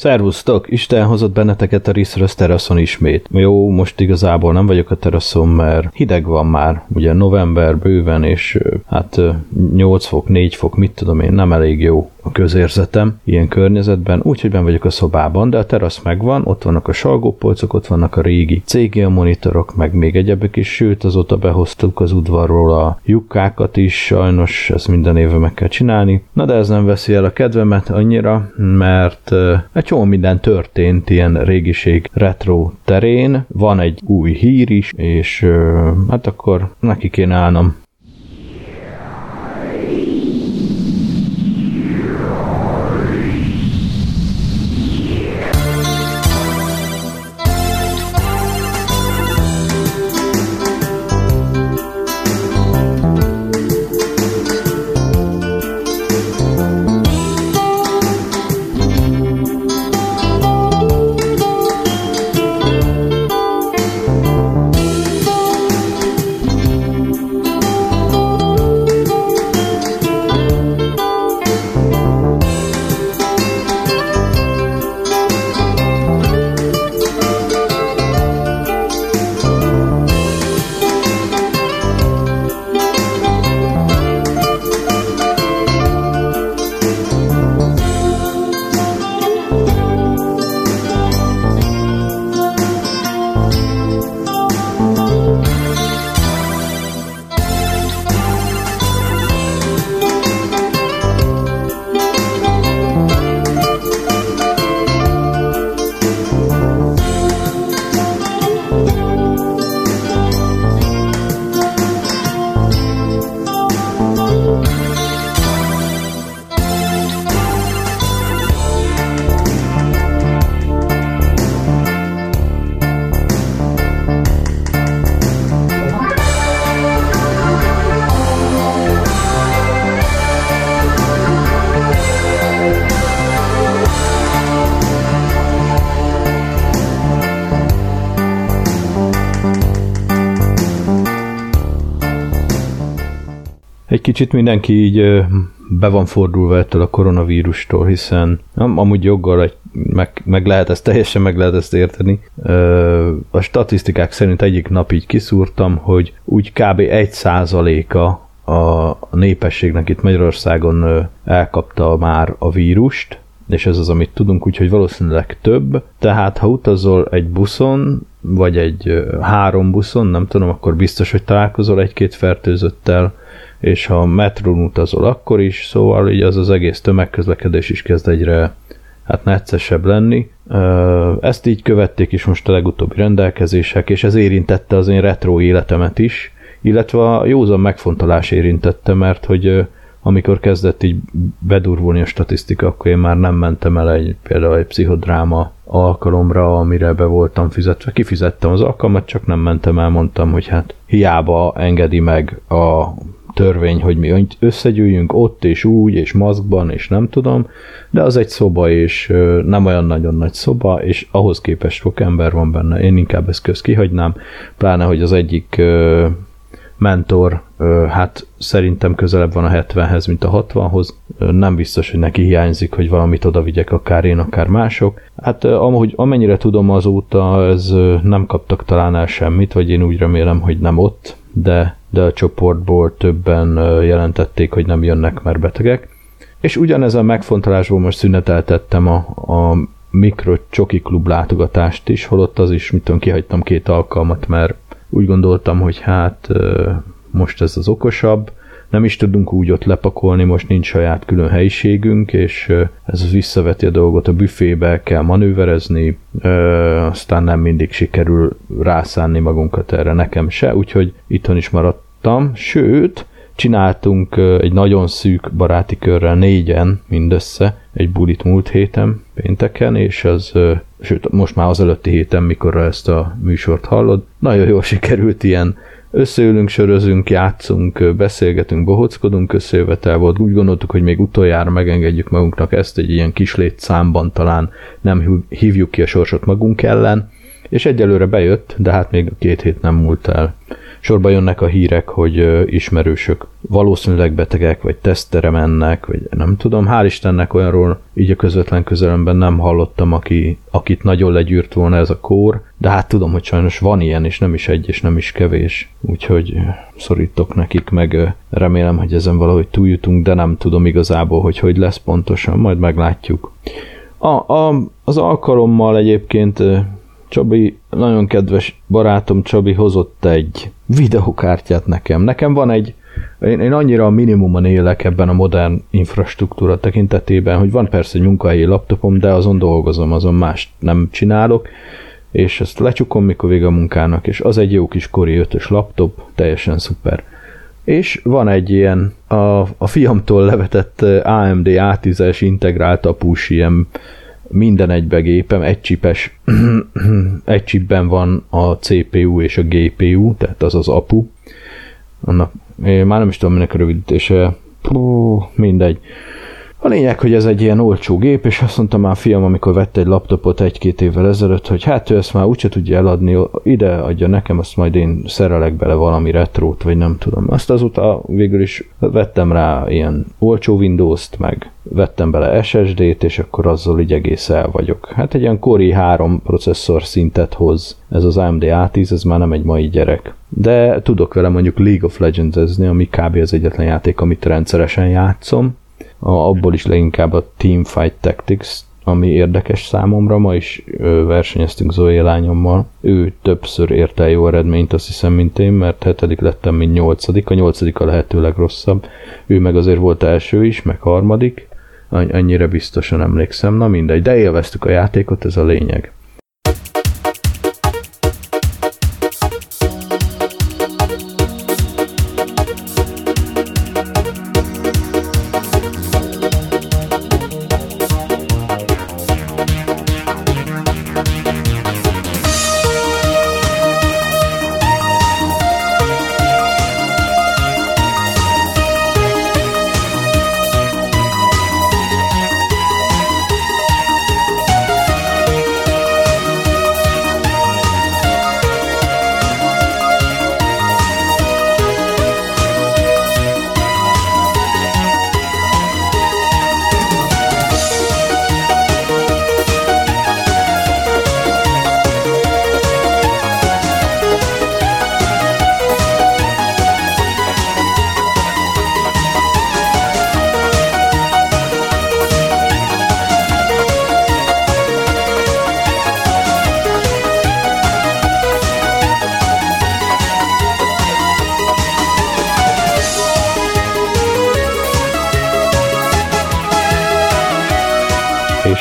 Szervusztok! Isten hozott benneteket a Riszrösz teraszon ismét. Jó, most igazából nem vagyok a teraszon, mert hideg van már. Ugye november bőven, és hát 8 fok, 4 fok, mit tudom én, nem elég jó a közérzetem ilyen környezetben, úgyhogy ben vagyok a szobában, de a terasz megvan, ott vannak a salgópolcok, ott vannak a régi CGA monitorok, meg még egyebek is, sőt azóta behoztuk az udvarról a lyukkákat is, sajnos ezt minden évben meg kell csinálni. Na de ez nem veszi el a kedvemet annyira, mert egy csomó minden történt ilyen régiség retro terén, van egy új hír is, és hát akkor neki kéne állnom kicsit mindenki így be van fordulva ettől a koronavírustól, hiszen amúgy joggal meg, meg lehet ezt, teljesen meg lehet ezt érteni. A statisztikák szerint egyik nap így kiszúrtam, hogy úgy kb. 1 százaléka a népességnek itt Magyarországon elkapta már a vírust, és ez az, amit tudunk, úgyhogy valószínűleg több. Tehát ha utazol egy buszon, vagy egy három buszon, nem tudom, akkor biztos, hogy találkozol egy-két fertőzöttel, és ha metrón utazol akkor is, szóval így az az egész tömegközlekedés is kezd egyre hát neccesebb lenni. Ezt így követték is most a legutóbbi rendelkezések, és ez érintette az én retro életemet is, illetve a józan megfontolás érintette, mert hogy amikor kezdett így bedurvulni a statisztika, akkor én már nem mentem el egy, például egy pszichodráma alkalomra, amire be voltam fizetve. Kifizettem az alkalmat, csak nem mentem el, mondtam, hogy hát hiába engedi meg a törvény, hogy mi összegyűjjünk ott és úgy, és maszkban, és nem tudom, de az egy szoba, és nem olyan nagyon nagy szoba, és ahhoz képest sok ember van benne. Én inkább ezt közt kihagynám, pláne, hogy az egyik mentor, hát szerintem közelebb van a 70-hez, mint a 60-hoz. Nem biztos, hogy neki hiányzik, hogy valamit oda vigyek, akár én, akár mások. Hát amúgy, amennyire tudom azóta, ez nem kaptak talán el semmit, vagy én úgy remélem, hogy nem ott, de, de a csoportból többen jelentették, hogy nem jönnek, mert betegek. És ugyanez a megfontolásból most szüneteltettem a, a mikro csoki klub látogatást is, holott az is, mit tudom, kihagytam két alkalmat, mert úgy gondoltam, hogy hát most ez az okosabb, nem is tudunk úgy ott lepakolni, most nincs saját külön helyiségünk, és ez visszaveti a dolgot a büfébe, kell manőverezni, aztán nem mindig sikerül rászánni magunkat erre nekem se, úgyhogy itthon is maradtam, sőt, csináltunk egy nagyon szűk baráti körrel négyen mindössze egy bulit múlt héten, pénteken, és az, sőt, most már az előtti héten, mikor ezt a műsort hallod, nagyon jól sikerült ilyen összeülünk, sörözünk, játszunk, beszélgetünk, bohockodunk összejövetel volt. Úgy gondoltuk, hogy még utoljára megengedjük magunknak ezt egy ilyen kis létszámban talán nem hívjuk ki a sorsot magunk ellen, És egyelőre bejött, de hát még két hét nem múlt el. Sorba jönnek a hírek, hogy ismerősök valószínűleg betegek, vagy tesztere mennek, vagy nem tudom. Hál' Istennek olyanról így a közvetlen közelemben nem hallottam, aki, akit nagyon legyűrt volna ez a kór, de hát tudom, hogy sajnos van ilyen, és nem is egy, és nem is kevés. Úgyhogy szorítok nekik, meg remélem, hogy ezen valahogy túljutunk, de nem tudom igazából, hogy hogy lesz pontosan, majd meglátjuk. A, a, az alkalommal egyébként Csabi, nagyon kedves barátom Csabi hozott egy videokártyát nekem. Nekem van egy, én, én annyira a minimumon élek ebben a modern infrastruktúra tekintetében, hogy van persze egy munkahelyi laptopom, de azon dolgozom, azon más nem csinálok, és ezt lecsukom, mikor vége a munkának, és az egy jó kis kori ötös laptop, teljesen szuper. És van egy ilyen a, a fiamtól levetett AMD A10-es integrált apus ilyen minden egybe gépem, egy csipes, egy csipben van a CPU és a GPU, tehát az az APU. Annak, én már nem is tudom, minek a rövidítése, Pú, mindegy. A lényeg, hogy ez egy ilyen olcsó gép, és azt mondta már a fiam, amikor vette egy laptopot egy-két évvel ezelőtt, hogy hát ő ezt már úgyse tudja eladni, ide adja nekem, azt majd én szerelek bele valami retrót, vagy nem tudom. Azt azóta végül is vettem rá ilyen olcsó Windows-t, meg vettem bele SSD-t, és akkor azzal így egész el vagyok. Hát egy ilyen Core 3 processzor szintet hoz ez az AMD A10, ez már nem egy mai gyerek. De tudok vele mondjuk League of Legends-ezni, ami kb. az egyetlen játék, amit rendszeresen játszom, a, abból is leginkább a Teamfight Tactics, ami érdekes számomra, ma is ö, versenyeztünk Zoé lányommal. Ő többször érte el jó eredményt, azt hiszem, mint én, mert hetedik lettem, mint nyolcadik. A nyolcadik a lehető legrosszabb. Ő meg azért volt első is, meg harmadik. Annyira biztosan emlékszem. Na mindegy, de élveztük a játékot, ez a lényeg.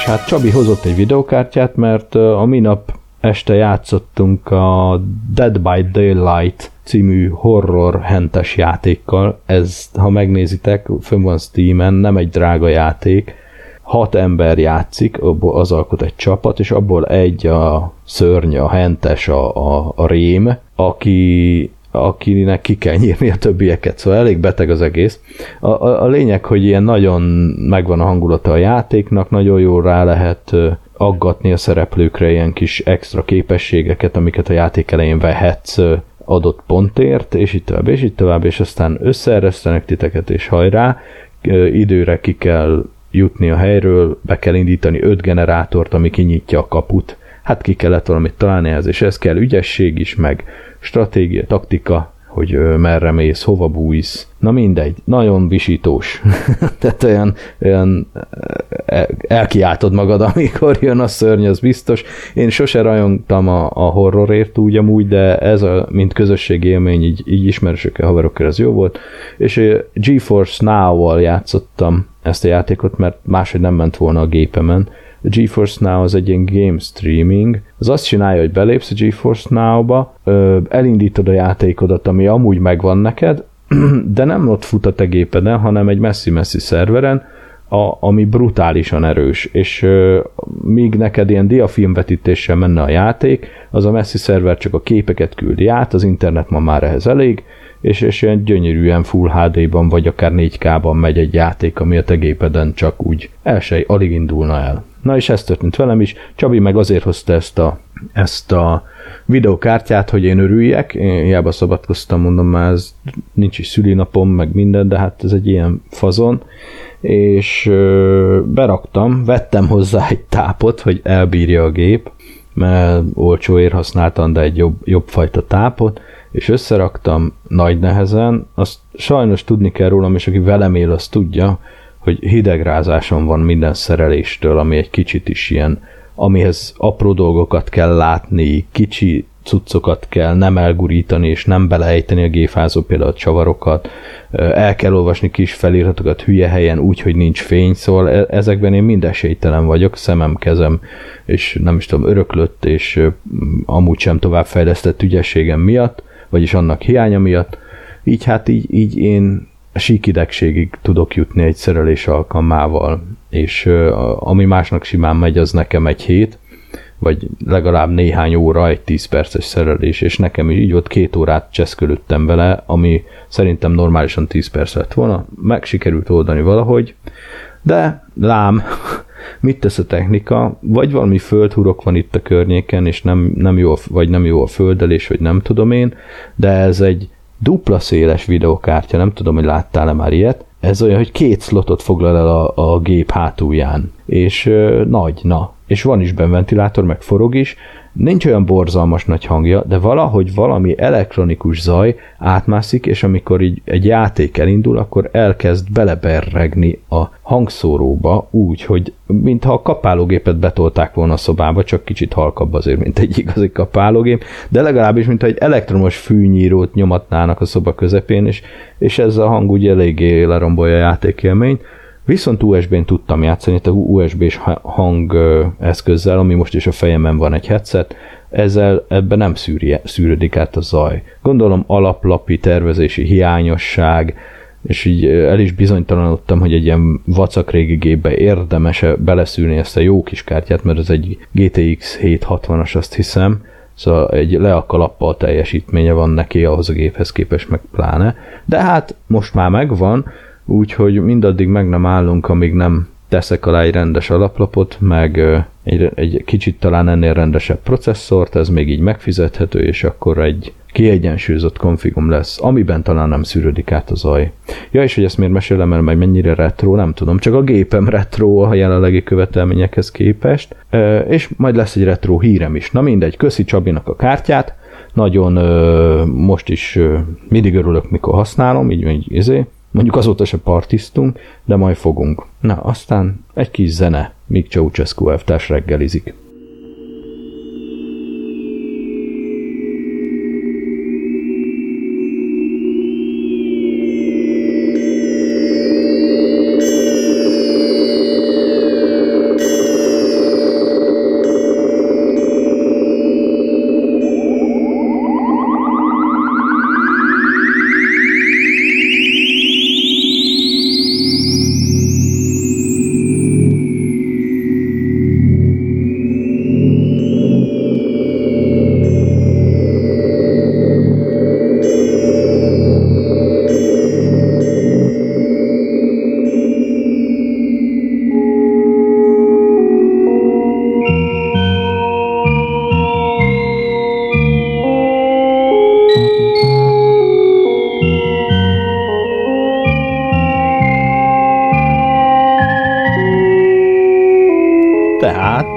Hát Csabi hozott egy videokártyát, mert a minap este játszottunk a Dead by Daylight című horror hentes játékkal. Ez, ha megnézitek, fönn van Steam-en, nem egy drága játék. Hat ember játszik, abból az alkot egy csapat, és abból egy a szörny, a hentes, a, a, a rém, aki akinek ki kell nyírni a többieket, szóval elég beteg az egész. A, a, a lényeg, hogy ilyen nagyon megvan a hangulata a játéknak, nagyon jól rá lehet aggatni a szereplőkre ilyen kis extra képességeket, amiket a játék elején vehetsz adott pontért, és itt tovább, és itt tovább, és aztán összeeresztenek titeket, és hajrá, időre ki kell jutni a helyről, be kell indítani öt generátort, ami kinyitja a kaput, hát ki kellett valamit találni ehhez, és ez kell ügyesség is, meg stratégia, taktika, hogy merre mész, hova bújsz. Na mindegy, nagyon visítós. Tehát olyan, olyan elkiáltod magad, amikor jön a szörny, az biztos. Én sose rajongtam a, a horrorért úgy amúgy, de ez a, mint közösségi élmény, így, így ismerősökkel, haverokkal ez jó volt. És GeForce Now-val játszottam ezt a játékot, mert máshogy nem ment volna a gépemen, a GeForce Now az egy ilyen game streaming, az azt csinálja, hogy belépsz a GeForce Now-ba, elindítod a játékodat, ami amúgy megvan neked, de nem ott fut a te gépeden, hanem egy messzi-messzi szerveren, a, ami brutálisan erős, és uh, míg neked ilyen diafilmvetítéssel menne a játék, az a messzi szerver csak a képeket küldi át, az internet ma már ehhez elég, és, és olyan gyönyörűen Full HD-ban, vagy akár 4K-ban megy egy játék, ami a te gépeden csak úgy el alig indulna el. Na és ez történt velem is. Csabi meg azért hozta ezt a, ezt a videokártyát, hogy én örüljek. Én hiába szabadkoztam, mondom már, ez nincs is szülinapom, meg minden, de hát ez egy ilyen fazon. És ö, beraktam, vettem hozzá egy tápot, hogy elbírja a gép, mert olcsóért használtam, de egy jobb, jobb fajta tápot, és összeraktam nagy nehezen, azt sajnos tudni kell rólam, és aki velem él, azt tudja, hogy hidegrázásom van minden szereléstől, ami egy kicsit is ilyen, amihez apró dolgokat kell látni, kicsi cuccokat kell nem elgurítani és nem belejteni a géfázó például a csavarokat, el kell olvasni kis feliratokat hülye helyen úgy, hogy nincs fény, szóval e- ezekben én mind esélytelen vagyok, szemem, kezem, és nem is tudom, öröklött, és amúgy sem továbbfejlesztett ügyességem miatt, vagyis annak hiánya miatt, így hát így, így én síkidegségig tudok jutni egy szerelés alkalmával, és ami másnak simán megy, az nekem egy hét, vagy legalább néhány óra, egy 10 perces szerelés, és nekem is így volt, két órát cseszkölöttem vele, ami szerintem normálisan 10 perc lett volna, meg sikerült oldani valahogy, de lám, mit tesz a technika, vagy valami földhurok van itt a környéken, és nem, nem jó, vagy nem jó a földelés, vagy nem tudom én, de ez egy dupla széles videokártya, nem tudom, hogy láttál-e már ilyet, ez olyan, hogy két slotot foglal el a, a gép hátulján, és ö, nagy, na, és van is benne ventilátor, meg forog is, nincs olyan borzalmas nagy hangja, de valahogy valami elektronikus zaj átmászik, és amikor így egy játék elindul, akkor elkezd beleberregni a hangszóróba úgy, hogy mintha a kapálógépet betolták volna a szobába, csak kicsit halkabb azért, mint egy igazi kapálógép, de legalábbis, mintha egy elektromos fűnyírót nyomatnának a szoba közepén, és, és ez a hang úgy eléggé lerombolja a játékélményt. Viszont USB-n tudtam játszani, tehát USB-s hang eszközzel, ami most is a fejemben van egy headset, ezzel ebben nem szűri, szűrődik át a zaj. Gondolom alaplapi tervezési hiányosság, és így el is bizonytalanodtam, hogy egy ilyen vacak régi gépbe érdemes -e beleszűrni ezt a jó kis kártyát, mert ez egy GTX 760-as, azt hiszem, szóval egy le a kalappal teljesítménye van neki ahhoz a géphez képest meg pláne, de hát most már megvan, úgyhogy mindaddig meg nem állunk, amíg nem teszek alá egy rendes alaplapot, meg egy, egy kicsit talán ennél rendesebb processzort, ez még így megfizethető, és akkor egy kiegyensúlyozott konfigum lesz, amiben talán nem szűrődik át a zaj. Ja, és hogy ezt miért mesélem el, meg mennyire retro, nem tudom, csak a gépem retro a jelenlegi követelményekhez képest, és majd lesz egy retro hírem is. Na mindegy, köszi Csabinak a kártyát, nagyon most is mindig örülök, mikor használom, így, így izé, Mondjuk azóta se partiztunk, de majd fogunk. Na, aztán egy kis zene, míg Ceausescu elvtárs reggelizik.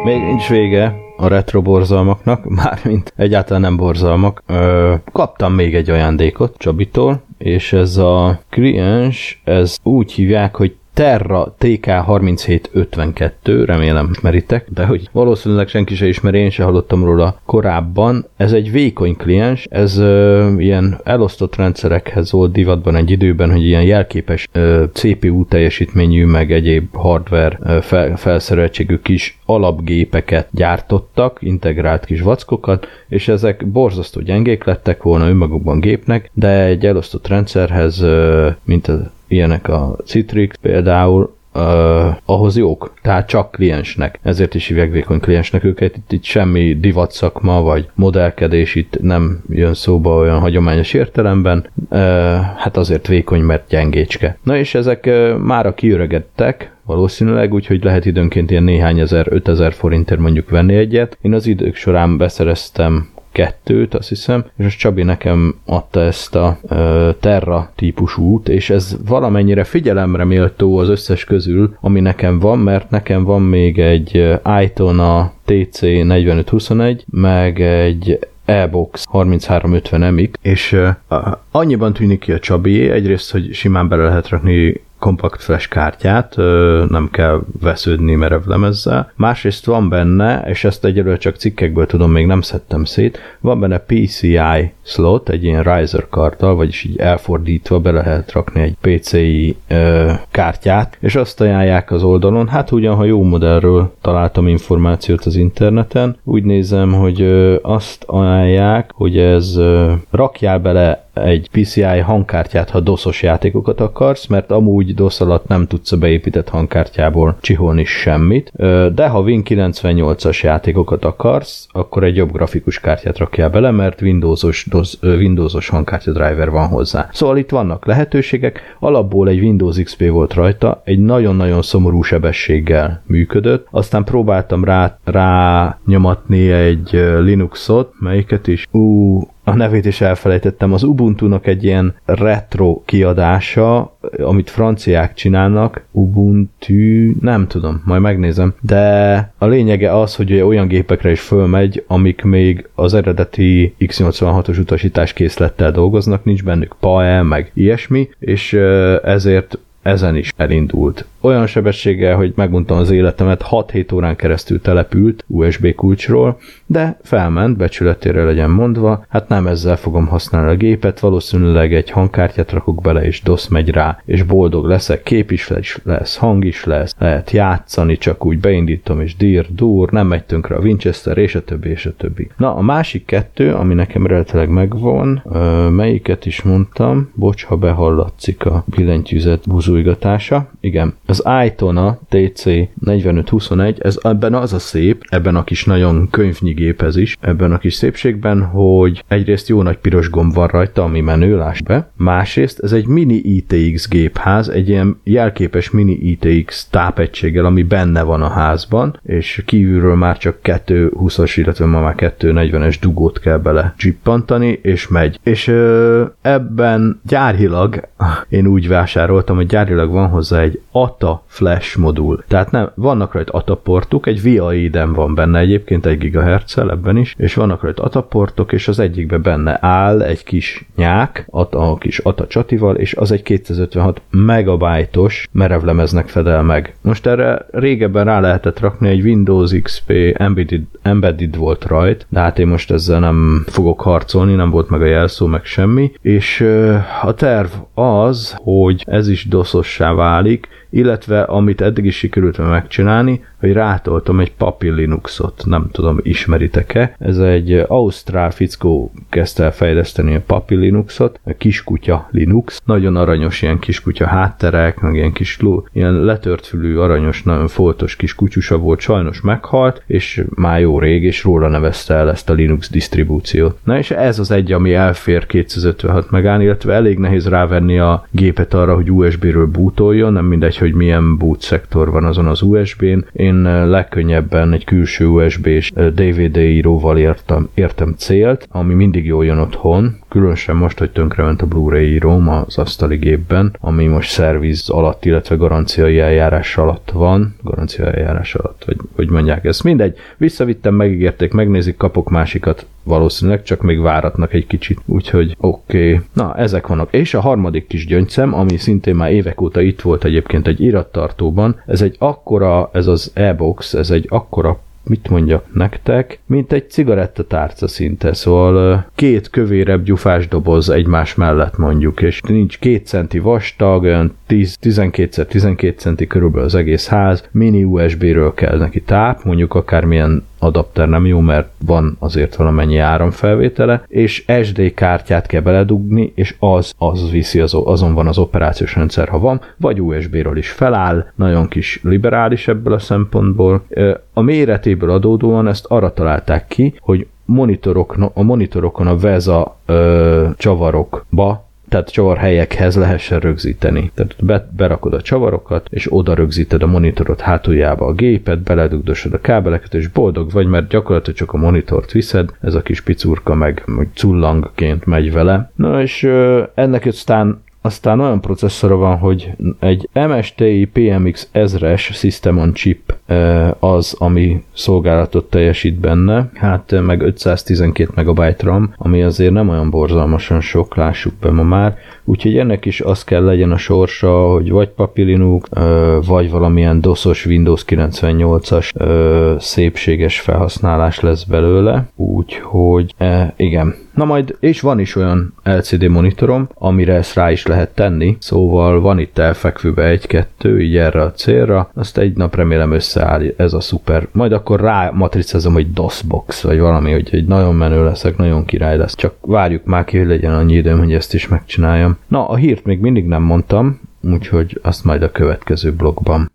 Nincs vége a retro borzalmaknak, mármint egyáltalán nem borzalmak. Ö, kaptam még egy ajándékot Csabitól, és ez a kliens, ez úgy hívják, hogy Terra TK3752, remélem ismeritek, de hogy valószínűleg senki se ismeri, én se hallottam róla korábban. Ez egy vékony kliens, ez ö, ilyen elosztott rendszerekhez volt divatban egy időben, hogy ilyen jelképes ö, CPU teljesítményű, meg egyéb hardware ö, fel, felszereltségű kis alapgépeket gyártottak, integrált kis vackokat, és ezek borzasztó gyengék lettek volna önmagukban gépnek, de egy elosztott rendszerhez, ö, mint a ilyenek a Citrix például, uh, ahhoz jók, tehát csak kliensnek. Ezért is hívják vékony kliensnek őket. Itt, itt semmi divatszakma vagy modellkedés itt nem jön szóba olyan hagyományos értelemben. Uh, hát azért vékony, mert gyengécske. Na és ezek uh, mára kiöregedtek, valószínűleg, úgyhogy lehet időnként ilyen néhány ezer, ötezer forintért mondjuk venni egyet. Én az idők során beszereztem kettőt, azt hiszem, és most Csabi nekem adta ezt a ö, Terra típusú út, és ez valamennyire figyelemre méltó az összes közül, ami nekem van, mert nekem van még egy Aitona TC4521, meg egy e-box 3350 MX, és uh, annyiban tűnik ki a Csabié, egyrészt, hogy simán bele lehet rakni kompakt flash kártyát, nem kell vesződni merev lemezzel. Másrészt van benne, és ezt egyelőre csak cikkekből tudom, még nem szedtem szét, van benne PCI slot, egy ilyen riser karttal, vagyis így elfordítva be lehet rakni egy PCI kártyát, és azt ajánlják az oldalon, hát ugyan, ha jó modellről találtam információt az interneten, úgy nézem, hogy azt ajánlják, hogy ez rakjál bele egy PCI hangkártyát, ha doszos játékokat akarsz, mert amúgy DOS alatt nem tudsz a beépített hangkártyából csiholni semmit, de ha Win98-as játékokat akarsz, akkor egy jobb grafikus kártyát rakjál bele, mert Windowsos, DOS, Windowsos hangkártya driver van hozzá. Szóval itt vannak lehetőségek, alapból egy Windows XP volt rajta, egy nagyon-nagyon szomorú sebességgel működött, aztán próbáltam rá, rá nyomatni egy Linuxot, melyiket is, ú, a nevét is elfelejtettem, az Ubuntu-nak egy ilyen retro kiadása, amit franciák csinálnak, Ubuntu, nem tudom, majd megnézem, de a lényege az, hogy olyan gépekre is fölmegy, amik még az eredeti x86-os utasítás készlettel dolgoznak, nincs bennük PAE, meg ilyesmi, és ezért ezen is elindult. Olyan sebességgel, hogy megmondtam az életemet, 6-7 órán keresztül települt USB kulcsról, de felment, becsületére legyen mondva, hát nem ezzel fogom használni a gépet, valószínűleg egy hangkártyát rakok bele, és DOS megy rá, és boldog leszek, kép is lesz, hang is lesz, lehet játszani, csak úgy beindítom, és dír, dur, nem megy tönkre a Winchester, és a többi, és a többi. Na, a másik kettő, ami nekem relatíleg megvan, melyiket is mondtam, bocs, ha behallatszik a billentyűzet buzújgatása, igen, az Aitona TC 4521, ez ebben az a szép, ebben a kis nagyon könyvnyi gépez is, ebben a kis szépségben, hogy egyrészt jó nagy piros gomb van rajta, ami menő, láss be, másrészt ez egy mini ITX gépház, egy ilyen jelképes mini ITX tápegységgel, ami benne van a házban, és kívülről már csak 220-as, illetve ma már 240-es dugót kell bele csippantani, és megy. És ö, ebben gyárilag, én úgy vásároltam, hogy gyárilag van hozzá egy ATA flash modul. Tehát nem, vannak rajta ATA portok, egy VIA idem van benne egyébként egy GHz ebben is, és vannak rajta ATA portok, és az egyikbe benne áll egy kis nyák, a kis ATA csatival, és az egy 256 megabajtos merevlemeznek fedel meg. Most erre régebben rá lehetett rakni egy Windows XP embedded, embedded volt rajt, de hát én most ezzel nem fogok harcolni, nem volt meg a jelszó, meg semmi, és a terv az, hogy ez is doszossá válik, illetve amit eddig is sikerült megcsinálni, hogy rátoltam egy Papi Linuxot, nem tudom, ismeritek-e. Ez egy ausztrál fickó kezdte el fejleszteni a Papi Linuxot, a kiskutya Linux, nagyon aranyos ilyen kiskutya hátterek, meg ilyen kis ló, ilyen letört fülű, aranyos, nagyon foltos kis kutyusa volt, sajnos meghalt, és már jó rég, és róla nevezte el ezt a Linux disztribúciót. Na és ez az egy, ami elfér 256 megán, illetve elég nehéz rávenni a gépet arra, hogy USB-ről bootoljon, nem mindegy, hogy milyen boot szektor van azon az USB-n. Én eh, legkönnyebben egy külső USB-s eh, DVD íróval értem, értem célt, ami mindig jól jön otthon, különösen most, hogy tönkrement a Blu-ray íróm az asztali gépben, ami most szerviz alatt, illetve garanciai eljárás alatt van, garanciai eljárás alatt, vagy hogy mondják ezt. Mindegy, visszavittem, megígérték, megnézik, kapok másikat, valószínűleg csak még váratnak egy kicsit, úgyhogy oké. Okay. Na, ezek vannak. És a harmadik kis gyöngyszem, ami szintén már évek óta itt volt egyébként egy irattartóban, ez egy akkora, ez az e-box, ez egy akkora mit mondjak nektek, mint egy cigarettatárca szinte, szóval két kövérebb gyufás doboz egymás mellett mondjuk, és nincs két centi vastag, olyan 12x12 centi körülbelül az egész ház, mini USB-ről kell neki táp, mondjuk akármilyen adapter nem jó, mert van azért valamennyi áramfelvétele, és SD kártyát kell beledugni, és az, az viszi, az, azon van az operációs rendszer, ha van, vagy USB-ről is feláll, nagyon kis liberális ebből a szempontból. A méretéből adódóan ezt arra találták ki, hogy monitorok, a monitorokon a VESA ö, csavarokba tehát csavarhelyekhez lehessen rögzíteni. Tehát be, berakod a csavarokat, és oda rögzíted a monitorot hátuljába a gépet, beledugdosod a kábeleket, és boldog vagy, mert gyakorlatilag csak a monitort viszed, ez a kis picurka meg, meg cullangként megy vele. Na és ennek aztán aztán olyan processzora van, hogy egy MSTI PMX 1000-es System on Chip az, ami szolgálatot teljesít benne, hát meg 512 MB RAM, ami azért nem olyan borzalmasan sok, lássuk be ma már, úgyhogy ennek is az kell legyen a sorsa, hogy vagy papilinuk, vagy valamilyen doszos Windows 98-as szépséges felhasználás lesz belőle, úgyhogy igen, Na majd, és van is olyan LCD monitorom, amire ezt rá is lehet tenni, szóval van itt elfekvőbe egy-kettő, így erre a célra, azt egy nap remélem összeáll ez a szuper. Majd akkor rá matricázom, hogy DOSBox, vagy valami, hogy egy nagyon menő leszek, nagyon király lesz. Csak várjuk már ki, hogy legyen annyi időm, hogy ezt is megcsináljam. Na, a hírt még mindig nem mondtam, úgyhogy azt majd a következő blogban.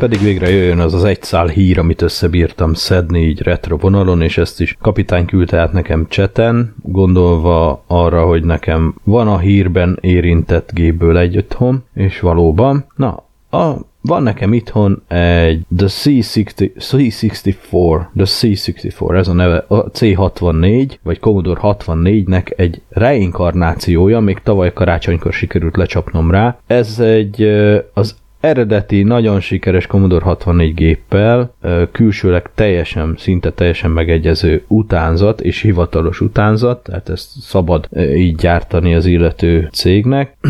Pedig végre jöjjön az az egy szál hír, amit összebírtam szedni így retro vonalon, és ezt is kapitány küldte át nekem cseten, gondolva arra, hogy nekem van a hírben érintett gépből egy otthon, és valóban, na, a, van nekem itthon egy The C60, C64, The C64, ez a neve, a C64, vagy Commodore 64-nek egy reinkarnációja, még tavaly karácsonykor sikerült lecsapnom rá. Ez egy az eredeti, nagyon sikeres Commodore 64 géppel, külsőleg teljesen, szinte teljesen megegyező utánzat és hivatalos utánzat, tehát ezt szabad így gyártani az illető cégnek.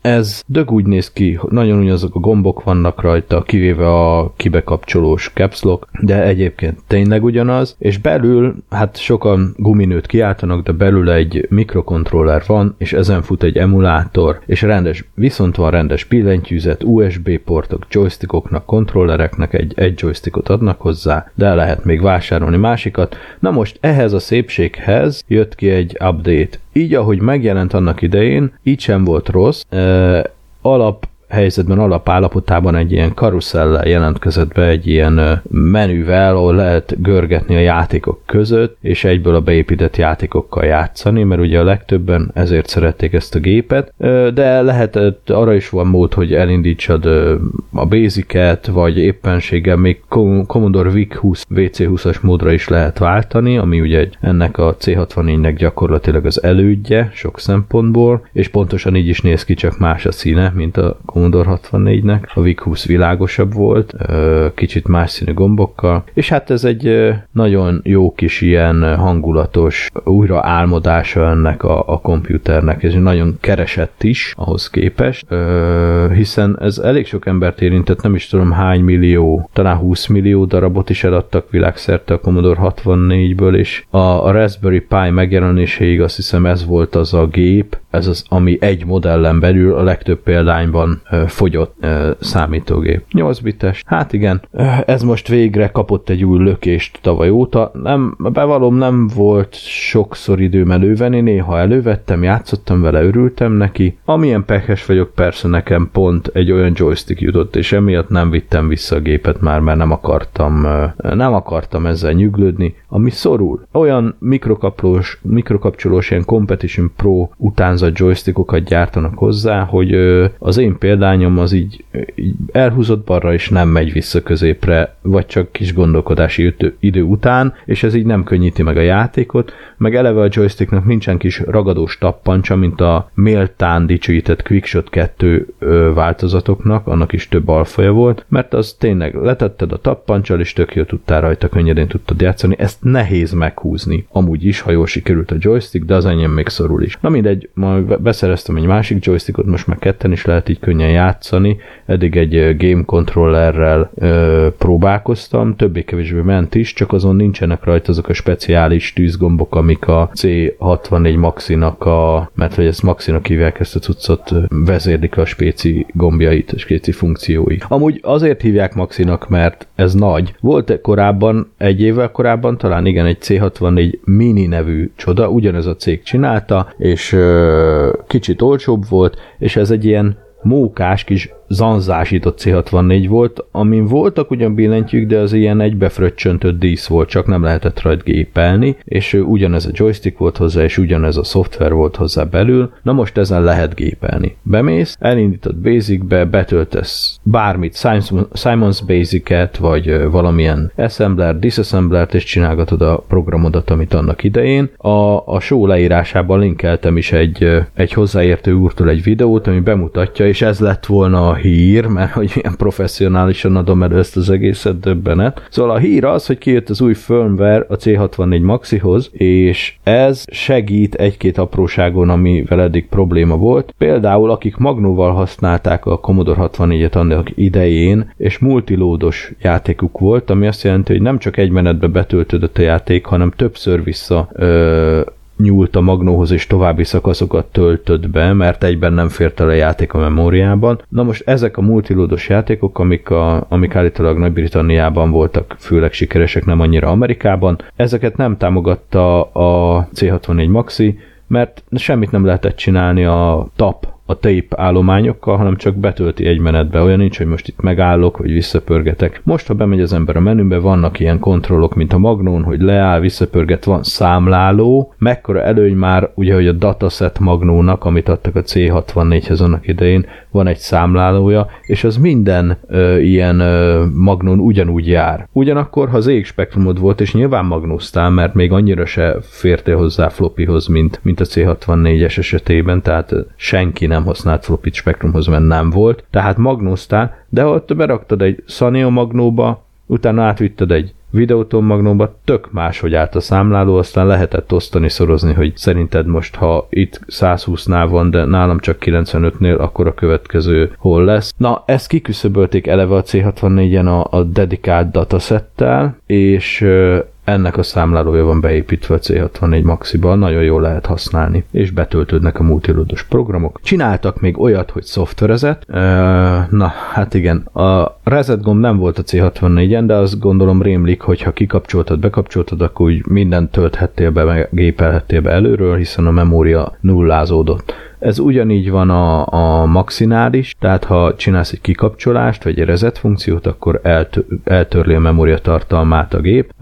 Ez dög úgy néz ki, nagyon ugyanazok a gombok vannak rajta, kivéve a kibekapcsolós caps lock, de egyébként tényleg ugyanaz, és belül, hát sokan guminőt kiáltanak, de belül egy mikrokontroller van, és ezen fut egy emulátor, és rendes, viszont van rendes billentyűzet, USB portok, joystickoknak, kontrollereknek egy, egy joystickot adnak hozzá, de lehet még vásárolni másikat. Na most ehhez a szépséghez jött ki egy update. Így, ahogy megjelent annak idején, így sem volt rossz, uh, alap helyzetben alapállapotában egy ilyen karuszellel jelentkezett be egy ilyen menüvel, ahol lehet görgetni a játékok között, és egyből a beépített játékokkal játszani, mert ugye a legtöbben ezért szerették ezt a gépet, de lehetett, arra is van mód, hogy elindítsad a Basic-et, vagy éppenséggel még Commodore VIC 20, VC20-as módra is lehet váltani, ami ugye ennek a C64-nek gyakorlatilag az elődje sok szempontból, és pontosan így is néz ki, csak más a színe, mint a Commodore 64-nek, a VIC-20 világosabb volt, kicsit más színű gombokkal, és hát ez egy nagyon jó kis ilyen hangulatos újra álmodása ennek a, a komputernek, ez nagyon keresett is ahhoz képest, hiszen ez elég sok embert érintett, nem is tudom hány millió, talán 20 millió darabot is eladtak világszerte a Commodore 64-ből, és a, a Raspberry Pi megjelenéséig azt hiszem ez volt az a gép, ez az, ami egy modellen belül a legtöbb példányban fogyott számítógép. 8 bites. Hát igen, ez most végre kapott egy új lökést tavaly óta. Nem, bevalom nem volt sokszor időm elővenni, néha elővettem, játszottam vele, örültem neki. Amilyen pehes vagyok, persze nekem pont egy olyan joystick jutott, és emiatt nem vittem vissza a gépet már, mert nem akartam, nem akartam ezzel nyüglődni, ami szorul. Olyan mikrokapcsolós, mikrokapcsolós ilyen Competition Pro utánzat joystickokat gyártanak hozzá, hogy az én példányom az így, így elhúzott balra, és nem megy vissza középre vagy csak kis gondolkodási idő után, és ez így nem könnyíti meg a játékot, meg eleve a joysticknak nincsen kis ragadós tappancsa, mint a méltán dicsőített Quickshot 2 változatoknak, annak is több alfaja volt, mert az tényleg letetted a tappancsal, és tök jó tudtál rajta, könnyedén tudtad játszani, ezt nehéz meghúzni. Amúgy is, ha jól sikerült a joystick, de az enyém még szorul is. Na mindegy, majd beszereztem egy másik joystickot, most már ketten is lehet így könnyen játszani, eddig egy game controllerrel ö, próbálkoztam, többé-kevésbé ment is, csak azon nincsenek rajta azok a speciális tűzgombok, amik a C64 Maxinak a, mert hogy ezt Maxinak hívják ezt a cuccot, vezérlik a spéci gombjait, a spéci funkciói. Amúgy azért hívják Maxinak, mert ez nagy. Volt korábban, egy évvel korábban talán igen, egy C64 Mini nevű csoda, ugyanez a cég csinálta, és ö, kicsit olcsóbb volt, és ez egy ilyen mókás kis zanzásított C64 volt, amin voltak ugyan billentyűk, de az ilyen egybefröccsöntött dísz volt, csak nem lehetett rajt gépelni, és ugyanez a joystick volt hozzá, és ugyanez a szoftver volt hozzá belül, na most ezen lehet gépelni. Bemész, elindítod Basic-be, betöltesz bármit, Simon's Basic-et, vagy valamilyen assembler, disassemblert, és csinálgatod a programodat, amit annak idején. A, a show leírásában linkeltem is egy, egy hozzáértő úrtól egy videót, ami bemutatja, és ez lett volna a hír, mert hogy milyen professzionálisan adom elő ezt az egészet döbbenet. Szóval a hír az, hogy kijött az új firmware a C64 Maxihoz, és ez segít egy-két apróságon, amivel eddig probléma volt. Például akik Magnóval használták a Commodore 64-et annak idején, és multilódos játékuk volt, ami azt jelenti, hogy nem csak egy menetbe betöltődött a játék, hanem többször vissza ö, nyúlt a magnóhoz és további szakaszokat töltött be, mert egyben nem fért el a játék a memóriában. Na most ezek a multilódos játékok, amik, a, amik állítólag Nagy-Britanniában voltak főleg sikeresek, nem annyira Amerikában, ezeket nem támogatta a C64 Maxi, mert semmit nem lehetett csinálni a TAP a tape állományokkal, hanem csak betölti egy menetbe. Olyan nincs, hogy most itt megállok, vagy visszapörgetek. Most, ha bemegy az ember a menübe, vannak ilyen kontrollok, mint a Magnón, hogy leáll, visszapörget, van számláló, mekkora előny már, ugye, hogy a dataset Magnónak, amit adtak a C64-hez annak idején, van egy számlálója, és az minden ö, ilyen ö, Magnón ugyanúgy jár. Ugyanakkor, ha ZX spektrumod volt, és nyilván magnóztál, mert még annyira se fértél hozzá floppyhoz, mint, mint a C64-es esetében, tehát senki nem használt floppy spektrumhoz, mert nem volt, tehát magnóztál, de ott beraktad egy Sanyo magnóba, utána átvitted egy videóton magnóba tök máshogy állt a számláló, aztán lehetett osztani, szorozni, hogy szerinted most, ha itt 120-nál van, de nálam csak 95-nél, akkor a következő hol lesz. Na, ezt kiküszöbölték eleve a C64-en a, a dedikált datasettel, és ennek a számlálója van beépítve a C64 Maxiba, nagyon jól lehet használni, és betöltődnek a multilódos programok. Csináltak még olyat, hogy szoftverezet, na, hát igen, a reset gomb nem volt a C64-en, de azt gondolom rémlik, hogy ha kikapcsoltad, bekapcsoltad, akkor úgy mindent tölthettél be, meg gépelhettél be előről, hiszen a memória nullázódott. Ez ugyanígy van a, a Maxinál is, tehát ha csinálsz egy kikapcsolást, vagy egy reset funkciót, akkor eltör, eltörli a memória tartalmát a gép.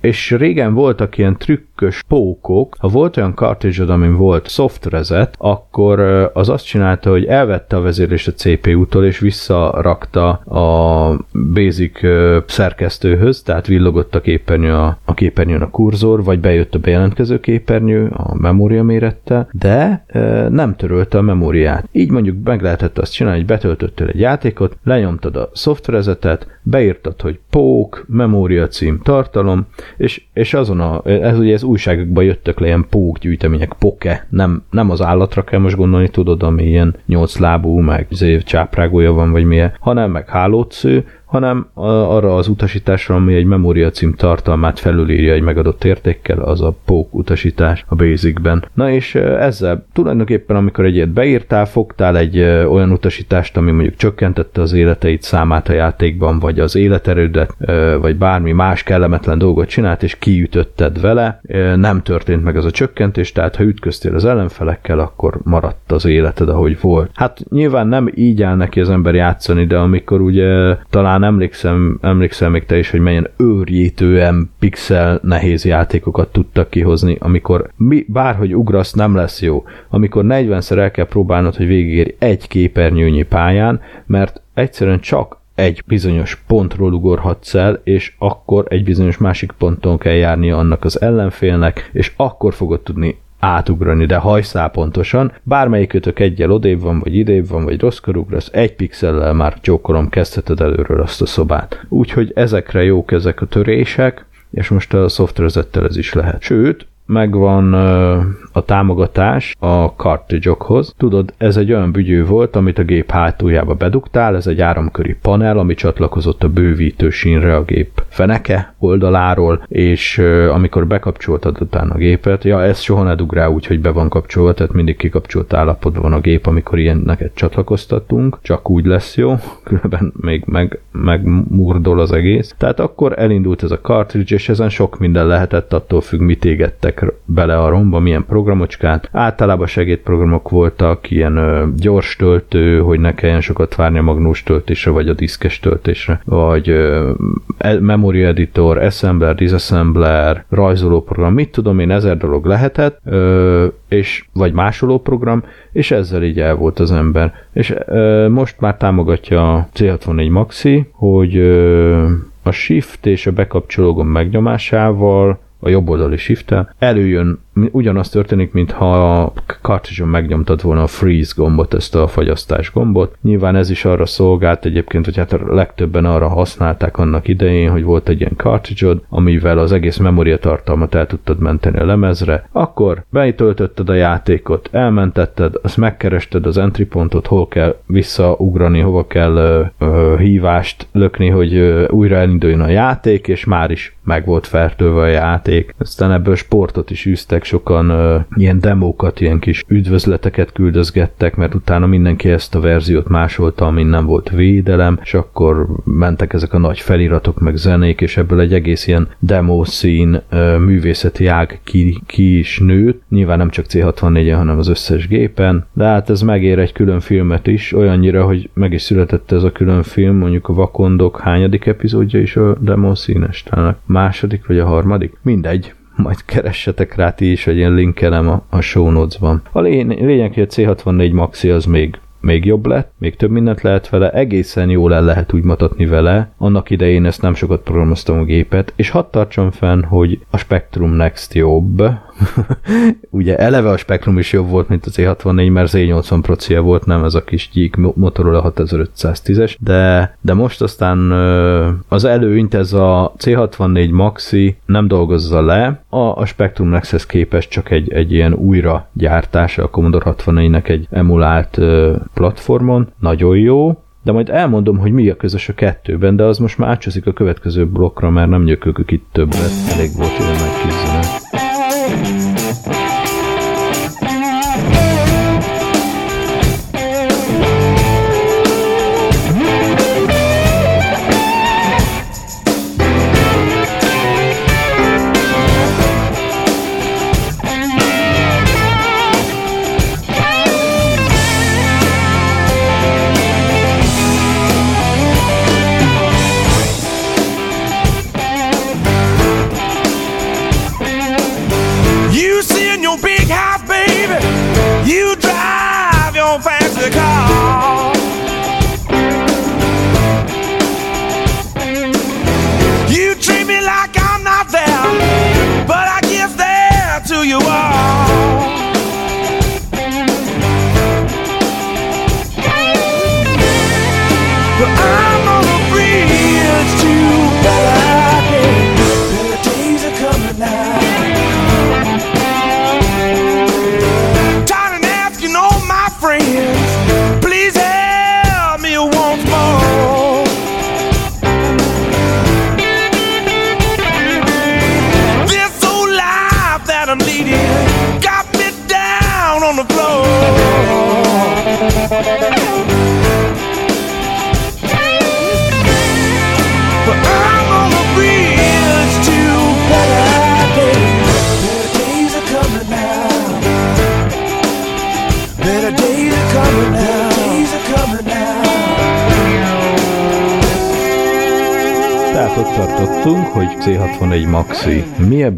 és régen voltak ilyen trükkös pókok, ha volt olyan cartridge amin volt soft reset, akkor az azt csinálta, hogy elvette a vezérlést a CPU-tól, és visszarakta a basic szerkesztőhöz, tehát villogott a képernyő a, a képernyőn a kurzor, vagy bejött a bejelentkező képernyő a memória mérettel, de nem törölte a memóriát. Így mondjuk meg lehetett azt csinálni, hogy betöltöttél egy játékot, lenyomtad a szoftverezetet, beírtad, hogy pók, memória cím, tartalom, és, és azon a, ez ugye ez újságokban jöttek le ilyen pók gyűjtemények, poke, nem, nem az állatra kell most gondolni, tudod, ami ilyen nyolc lábú, meg izé, csáprágója van, vagy milyen, hanem meg hálótsző, hanem arra az utasításra, ami egy memória cím tartalmát felülírja egy megadott értékkel, az a POK utasítás a Basicben. Na és ezzel tulajdonképpen, amikor egy ilyet beírtál, fogtál egy olyan utasítást, ami mondjuk csökkentette az életeit számát a játékban, vagy az életerődet, vagy bármi más kellemetlen dolgot csinált, és kiütötted vele, nem történt meg az a csökkentés, tehát ha ütköztél az ellenfelekkel, akkor maradt az életed, ahogy volt. Hát nyilván nem így áll neki az ember játszani, de amikor ugye talán talán emlékszem, emlékszel még te is, hogy milyen őrjítően pixel nehéz játékokat tudtak kihozni, amikor mi, bárhogy ugrasz, nem lesz jó. Amikor 40-szer el kell próbálnod, hogy végigérj egy képernyőnyi pályán, mert egyszerűen csak egy bizonyos pontról ugorhatsz el, és akkor egy bizonyos másik ponton kell járni annak az ellenfélnek, és akkor fogod tudni átugrani, de hajszál pontosan. Bármelyikötök egyel odébb van, vagy idébb van, vagy rosszkor ugrasz, egy pixellel már csókolom kezdheted előről azt a szobát. Úgyhogy ezekre jók ezek a törések, és most a szoftverezettel ez is lehet. Sőt, megvan a támogatás a cartridge-okhoz. Tudod, ez egy olyan bügyő volt, amit a gép hátuljába bedugtál, ez egy áramköri panel, ami csatlakozott a bővítő sínre a gép feneke oldaláról, és amikor bekapcsoltad utána a gépet, ja, ez soha ne dug rá úgy, hogy be van kapcsolva, tehát mindig kikapcsolt állapotban van a gép, amikor ilyenneket csatlakoztatunk, csak úgy lesz jó, különben még meg, megmurdol az egész. Tehát akkor elindult ez a cartridge, és ezen sok minden lehetett, attól függ, mit égettek bele a romba, milyen programocskát. Általában segédprogramok voltak, ilyen ö, gyors töltő, hogy ne kelljen sokat várni a magnós töltésre, vagy a diszkes töltésre, vagy ö, e, memory editor, assembler, disassembler, rajzolóprogram, mit tudom én, ezer dolog lehetett, ö, és vagy másoló program, és ezzel így el volt az ember. És ö, most már támogatja a C64 Maxi, hogy ö, a shift és a bekapcsoló megnyomásával a jobb oldali shift előjön ugyanaz történik, mintha a cartridge megnyomtad volna a freeze gombot, ezt a fagyasztás gombot. Nyilván ez is arra szolgált egyébként, hogy hát a legtöbben arra használták annak idején, hogy volt egy ilyen cartridge amivel az egész memória tartalmat el tudtad menteni a lemezre, akkor beitöltötted a játékot, elmentetted, azt megkerested az entry pontot, hol kell visszaugrani, hova kell ö, ö, hívást lökni, hogy ö, újra elinduljon a játék, és már is meg volt fertőve a játék. Aztán ebből sportot is űztek, emberek sokan uh, ilyen demókat, ilyen kis üdvözleteket küldözgettek, mert utána mindenki ezt a verziót másolta, amin nem volt védelem, és akkor mentek ezek a nagy feliratok, meg zenék, és ebből egy egész ilyen demo szín uh, művészeti ág ki, ki is nőtt. Nyilván nem csak C64-en, hanem az összes gépen, de hát ez megér egy külön filmet is, olyannyira, hogy meg is született ez a külön film, mondjuk a Vakondok hányadik epizódja is a demo színes, talán a második vagy a harmadik, mindegy, majd keressetek rá ti is, hogy én linkelem a, a show notes-ban. A lény- lényeg, hogy a C64 Maxi az még még jobb lett, még több mindent lehet vele, egészen jól el lehet úgy matatni vele. Annak idején ezt nem sokat programoztam a gépet, és hadd tartsam fenn, hogy a Spectrum Next jobb, ugye eleve a Spectrum is jobb volt, mint az E64, mert Z80 procia volt, nem ez a kis gyík Motorola 6510-es, de, de most aztán az előnyt ez a C64 Maxi nem dolgozza le, a, a Spectrum Nexus képest csak egy, egy ilyen újra gyártása a Commodore 64-nek egy emulált platformon, nagyon jó, de majd elmondom, hogy mi a közös a kettőben, de az most már átcsúszik a következő blokkra, mert nem nyökökök itt többet. Elég volt ilyen nagy kis Thank you.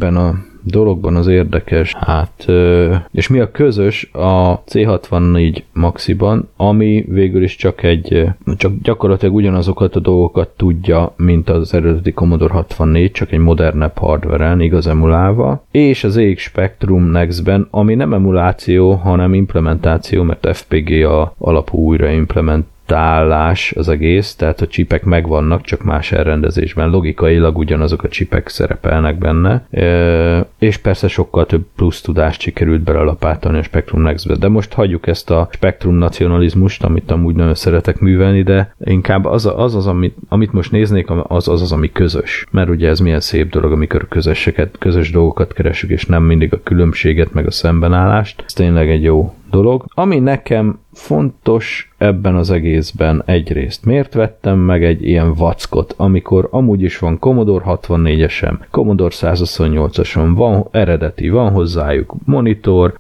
Ebben a dologban az érdekes, hát, és mi a közös a C64 Maxiban, ami végül is csak egy, csak gyakorlatilag ugyanazokat a dolgokat tudja, mint az eredeti Commodore 64, csak egy modernebb hardveren, igaz emulálva, és az EX Spectrum Next-ben, ami nem emuláció, hanem implementáció, mert FPGA alapú újra implement tállás az egész, tehát a csipek megvannak, csak más elrendezésben. Logikailag ugyanazok a csipek szerepelnek benne, és persze sokkal több plusz tudást sikerült belelapátolni a Spectrum Next-be. De most hagyjuk ezt a spektrum nacionalizmust, amit amúgy nagyon szeretek művelni, de inkább az az, az amit, amit most néznék, az az, az, ami közös. Mert ugye ez milyen szép dolog, amikor közöseket, közös dolgokat keresünk, és nem mindig a különbséget, meg a szembenállást. Ez tényleg egy jó dolog. Ami nekem fontos ebben az egészben egyrészt. Miért vettem meg egy ilyen vackot, amikor amúgy is van Commodore 64-esem, Commodore 128-asom, van eredeti, van hozzájuk monitor,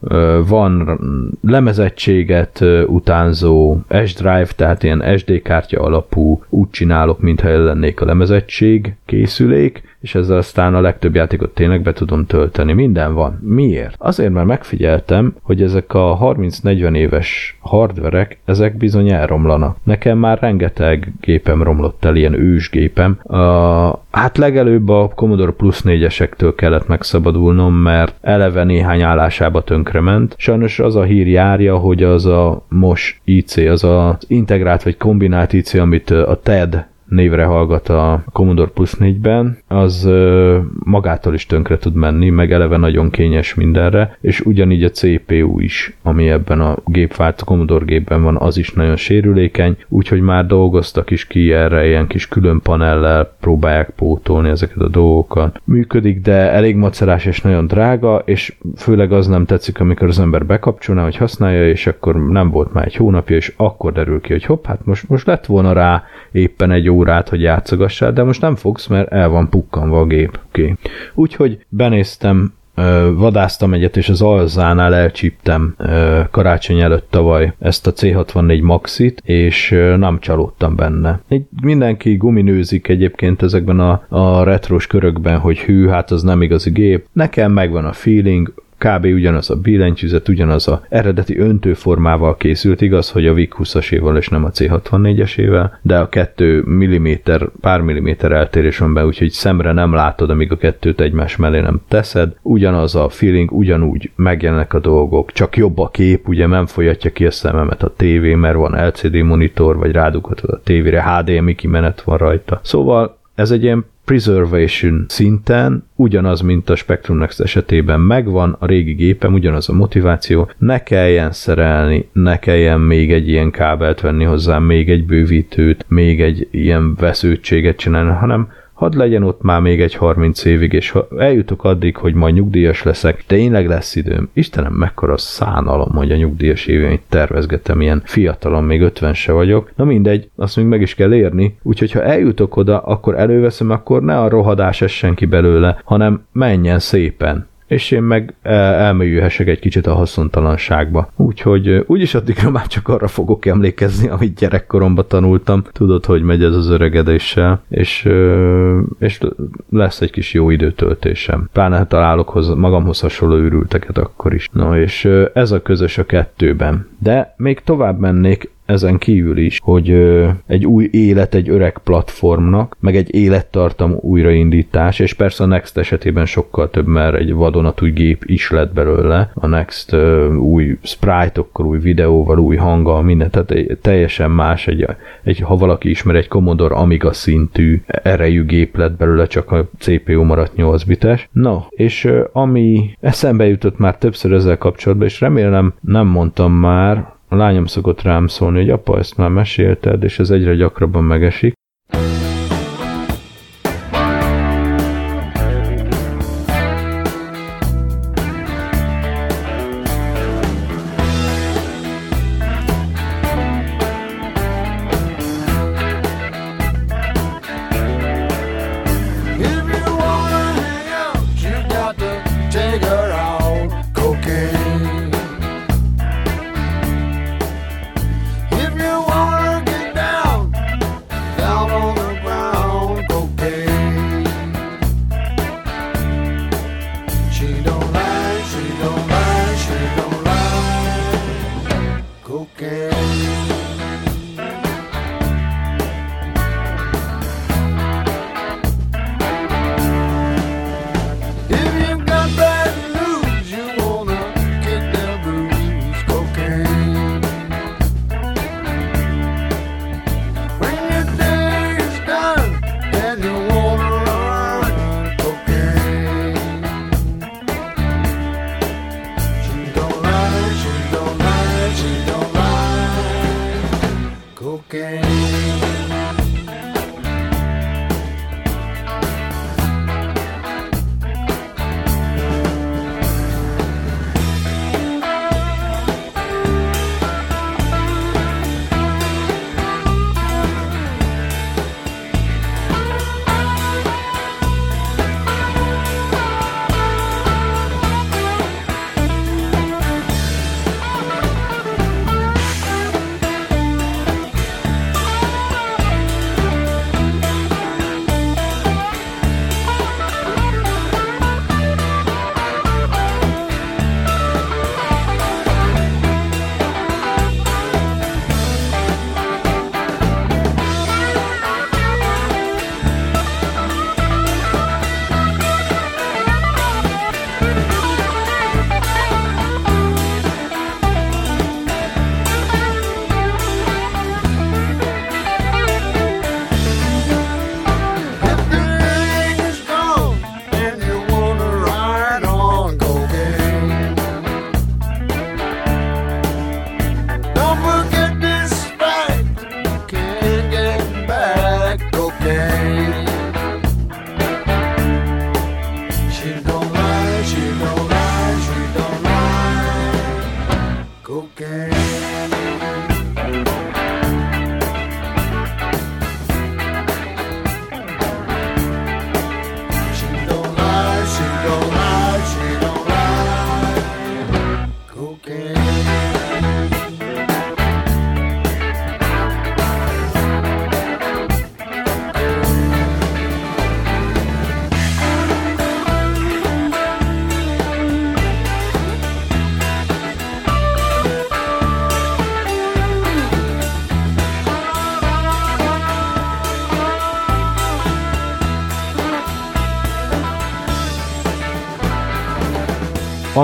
van lemezettséget utánzó S-Drive, tehát ilyen SD kártya alapú, úgy csinálok, mintha lennék a lemezettség készülék, és ezzel aztán a legtöbb játékot tényleg be tudom tölteni. Minden van. Miért? Azért, mert megfigyeltem, hogy ezek a 30-40 éves hardverek, ezek bizony elromlanak. Nekem már rengeteg gépem romlott el, ilyen ősgépem. Uh, hát legelőbb a Commodore Plus 4-esektől kellett megszabadulnom, mert eleve néhány állásába tönkrement. Sajnos az a hír járja, hogy az a MOS IC, az az integrált vagy kombinált IC, amit a TED névre hallgat a Commodore Plus 4-ben, az magától is tönkre tud menni, meg eleve nagyon kényes mindenre, és ugyanígy a CPU is, ami ebben a gépvált Commodore gépben van, az is nagyon sérülékeny, úgyhogy már dolgoztak is ki erre, ilyen kis külön panellel próbálják pótolni ezeket a dolgokat. Működik, de elég macerás és nagyon drága, és főleg az nem tetszik, amikor az ember bekapcsolná, hogy használja, és akkor nem volt már egy hónapja, és akkor derül ki, hogy hopp, hát most, most lett volna rá éppen egy órát, hogy játszogassál, de most nem fogsz, mert el van pukkanva a gép. Okay. Úgyhogy benéztem vadáztam egyet, és az Alzánál elcsíptem karácsony előtt tavaly ezt a C64 Maxit, és nem csalódtam benne. Egy, mindenki guminőzik egyébként ezekben a, a retros körökben, hogy hű, hát az nem igazi gép. Nekem megvan a feeling, kb. ugyanaz a billentyűzet, ugyanaz a eredeti öntőformával készült, igaz, hogy a VIC 20-aséval és nem a C64-esével, de a kettő milliméter, pár milliméter eltérés van be, úgyhogy szemre nem látod, amíg a kettőt egymás mellé nem teszed. Ugyanaz a feeling, ugyanúgy megjelennek a dolgok, csak jobb a kép, ugye nem folyatja ki a szememet a tévé, mert van LCD monitor, vagy rádughatod a tévére, HDMI kimenet van rajta. Szóval ez egy ilyen preservation szinten ugyanaz, mint a Spectrum Next esetében megvan, a régi gépem ugyanaz a motiváció, ne kelljen szerelni, ne kelljen még egy ilyen kábelt venni hozzá, még egy bővítőt, még egy ilyen vesződtséget csinálni, hanem hadd legyen ott már még egy 30 évig, és ha eljutok addig, hogy majd nyugdíjas leszek, tényleg lesz időm. Istenem, mekkora szánalom, hogy a nyugdíjas éveit tervezgetem, ilyen fiatalon, még 50 se vagyok. Na mindegy, azt még meg is kell érni, úgyhogy ha eljutok oda, akkor előveszem, akkor ne a rohadás essen ki belőle, hanem menjen szépen és én meg elmélyülhessek egy kicsit a haszontalanságba. Úgyhogy úgyis addigra már csak arra fogok emlékezni, amit gyerekkoromban tanultam. Tudod, hogy megy ez az öregedéssel, és, és lesz egy kis jó időtöltésem. Pláne találok hozzá, magamhoz hasonló űrülteket akkor is. Na és ez a közös a kettőben. De még tovább mennék, ezen kívül is, hogy ö, egy új élet egy öreg platformnak, meg egy élettartam újraindítás, és persze a Next esetében sokkal több, mert egy vadonatúj gép is lett belőle. A Next ö, új sprite-okkal, új videóval, új hanggal, minden, tehát egy, teljesen más, egy, egy, ha valaki ismer egy Commodore Amiga szintű erejű gép lett belőle, csak a CPU maradt 8 bites. No, és ö, ami eszembe jutott már többször ezzel kapcsolatban, és remélem nem mondtam már, a lányom szokott rám szólni, hogy apa, ezt már mesélted, és ez egyre gyakrabban megesik.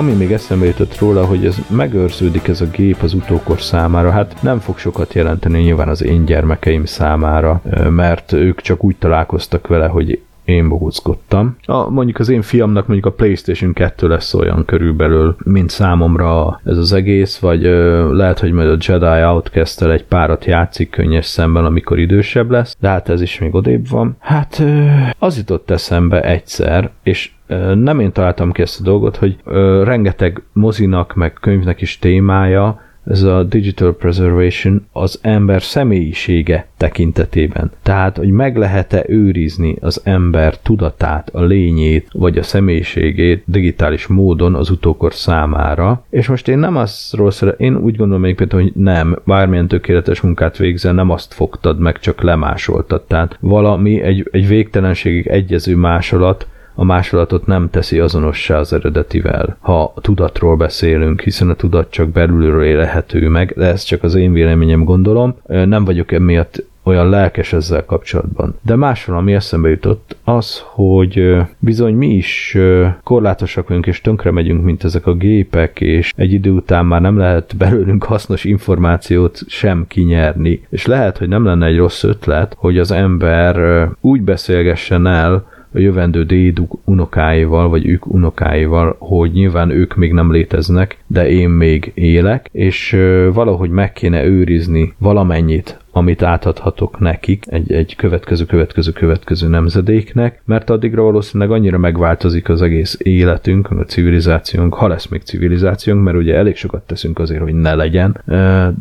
Ami még eszembe jutott róla, hogy ez megőrződik ez a gép az utókor számára, hát nem fog sokat jelenteni nyilván az én gyermekeim számára, mert ők csak úgy találkoztak vele, hogy én bohóckodtam. A, mondjuk az én fiamnak mondjuk a PlayStation 2 lesz olyan körülbelül, mint számomra ez az egész, vagy ö, lehet, hogy majd a Jedi outcast egy párat játszik könnyes szemben, amikor idősebb lesz, de hát ez is még odébb van. Hát ö, az jutott eszembe egyszer, és nem én találtam ki ezt a dolgot, hogy ö, rengeteg mozinak, meg könyvnek is témája, ez a digital preservation az ember személyisége tekintetében. Tehát, hogy meg lehet-e őrizni az ember tudatát, a lényét, vagy a személyiségét digitális módon az utókor számára. És most én nem azról szeretem, én úgy gondolom még például, hogy nem, bármilyen tökéletes munkát végzel, nem azt fogtad meg, csak lemásoltad. Tehát valami, egy, egy végtelenségig egyező másolat, a másolatot nem teszi azonossá az eredetivel, ha tudatról beszélünk, hiszen a tudat csak belülről élhető meg, de ez csak az én véleményem gondolom. Nem vagyok emiatt olyan lelkes ezzel kapcsolatban. De más valami eszembe jutott az, hogy bizony mi is korlátosak vagyunk és tönkre megyünk, mint ezek a gépek, és egy idő után már nem lehet belőlünk hasznos információt sem kinyerni. És lehet, hogy nem lenne egy rossz ötlet, hogy az ember úgy beszélgessen el, a jövendő déd unokáival, vagy ők unokáival, hogy nyilván ők még nem léteznek, de én még élek, és valahogy meg kéne őrizni valamennyit amit átadhatok nekik, egy, egy következő, következő, következő nemzedéknek, mert addigra valószínűleg annyira megváltozik az egész életünk, a civilizációnk, ha lesz még civilizációnk, mert ugye elég sokat teszünk azért, hogy ne legyen,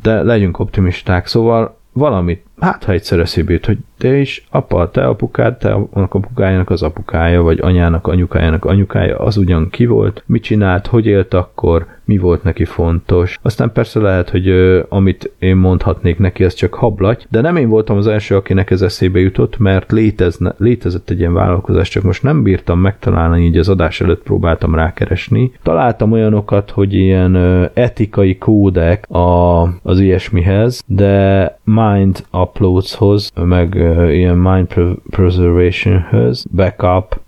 de legyünk optimisták, szóval valamit, hát ha egyszer eszébe jut, hogy te is, apa, te apukád, te annak apukájának az apukája, vagy anyának, anyukájának anyukája, az ugyan ki volt, mit csinált, hogy élt akkor, mi volt neki fontos. Aztán persze lehet, hogy ö, amit én mondhatnék neki, ez csak hablaty, de nem én voltam az első, akinek ez eszébe jutott, mert létezne, létezett egy ilyen vállalkozás, csak most nem bírtam megtalálni, így az adás előtt próbáltam rákeresni. Találtam olyanokat, hogy ilyen ö, etikai kódek a, az ilyesmihez, de Mind Uploadshoz, meg ilyen Mind Preservationhöz, backup,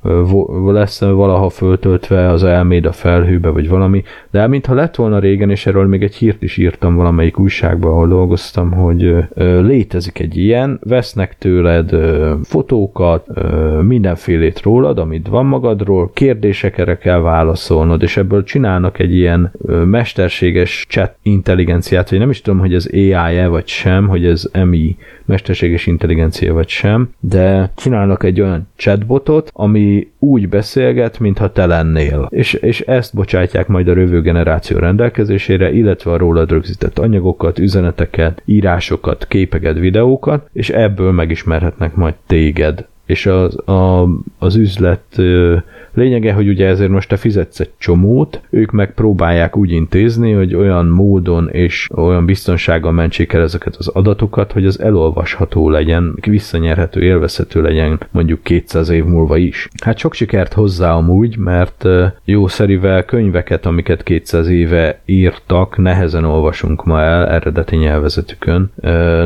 lesz valaha föltöltve az elméd a felhőbe, vagy valami, de mintha ha lett volna régen, és erről még egy hírt is írtam valamelyik újságban, ahol dolgoztam, hogy létezik egy ilyen, vesznek tőled fotókat, mindenfélét rólad, amit van magadról, kérdésekre kell válaszolnod, és ebből csinálnak egy ilyen mesterséges chat intelligenciát, vagy nem is tudom, hogy ez AI-e vagy sem, hogy ez MI mesterséges intelligencia vagy sem, de csinálnak egy olyan chatbotot, ami úgy beszélget, mintha te lennél. És, és ezt bocsátják majd a rövő generáció rendelkezésére, illetve a rólad rögzített anyagokat, üzeneteket, írásokat, képeket, videókat, és ebből megismerhetnek majd téged. És az, a, az üzlet Lényege, hogy ugye ezért most te fizetsz egy csomót, ők meg próbálják úgy intézni, hogy olyan módon és olyan biztonsággal mentsék el ezeket az adatokat, hogy az elolvasható legyen, visszanyerhető, élvezhető legyen mondjuk 200 év múlva is. Hát sok sikert hozzá amúgy, mert jószerivel könyveket, amiket 200 éve írtak, nehezen olvasunk ma el eredeti nyelvezetükön.